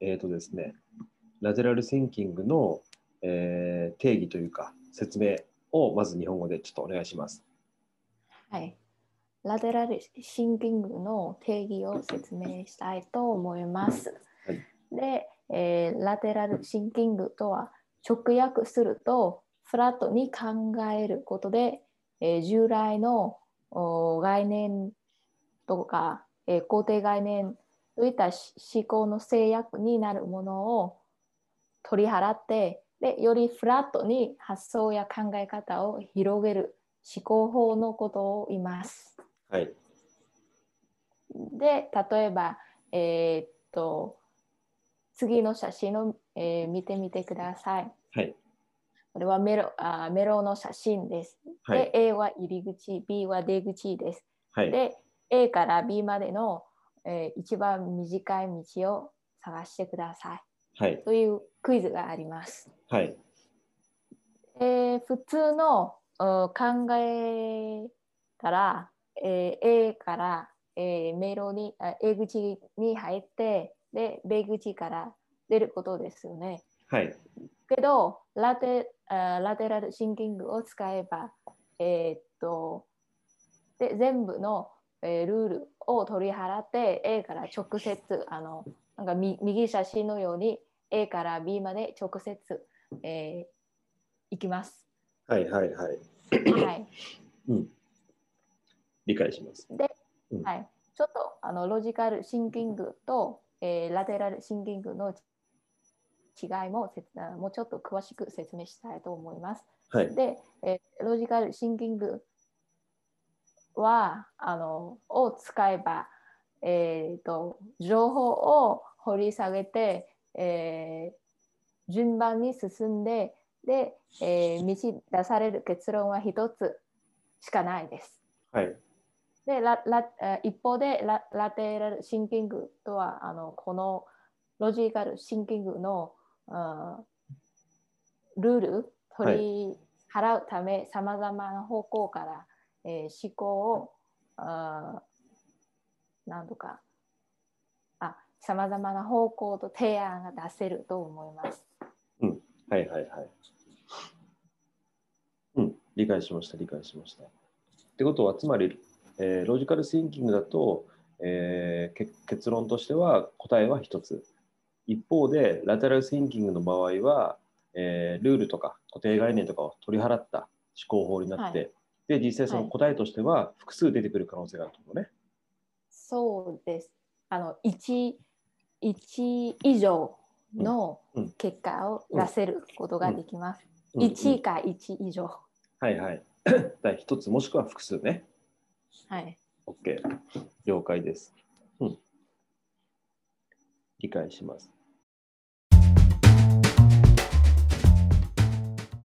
えっ、とですね、ラテラルシンキングの、えー定義というか説明をまず日本語でちょっとお願いします。はい。ラテラルシンキングの定義を説明したいと思います。はいで、えーラテラルシンキングとは直訳するとフラットに考えることで、えー従来のお概念とか、えー肯定概念といったし思考の制約になるものを取り払ってでよりフラットに発想や考え方を広げる思考法のことを言います。はい。で例えば、えーっと次の写真を、えー見てみてください。はい。これはメロあーメロの写真です。はいで、A は入り口、B は出口です。はい。で、A から B までの、えー一番短い道を探してください。はい。というクイズがあります。はい。えー普通のうん考えたら、えー A から、えーメロにあ A 口に入ってで B 口から出ることですよね。はい。けどラテあラテラルシンキングを使えば、えーっとで全部の、えールールを取り払って A から直接あのなんかみ右写真のように A から B まで直接、えー行きます。はい。はい。はい。はいうん。理解します。で、うんはい、ちょっとあのロジカルシンキングと、えーラテラルシンキングの違いもせもうちょっと詳しく説明したいと思います。はい。で、えーロジカルシンキングはあのを使えば、えー、と情報を掘り下げて、えー順番に進んでで、えー導出される結論は一つしかないです。はい。でララえー一方でララテラルシンキングとはあのこのロジカルシンキングのあールール取り払うためさまざまな方向から、えー思考をあーなんとかさまざまな方向と提案が出せると思います。はい。はい。はい。うん。理解しました。理解しました。ってことは、つまり、えーロジカルシンキングだと、えーけ結論としては答えは一つ。一方で、ラテラルシンキングの場合は、えールールとか固定概念とかを取り払った思考法になって、はで、実際その答えとしては複数出てくる可能性があると思うね。そうです。あの 1, 1以上の結果を出せることができます。うんうん1か1以上。はいはい。だから一つもしくは複数ね。はい。OK。了解です。うん。理解します。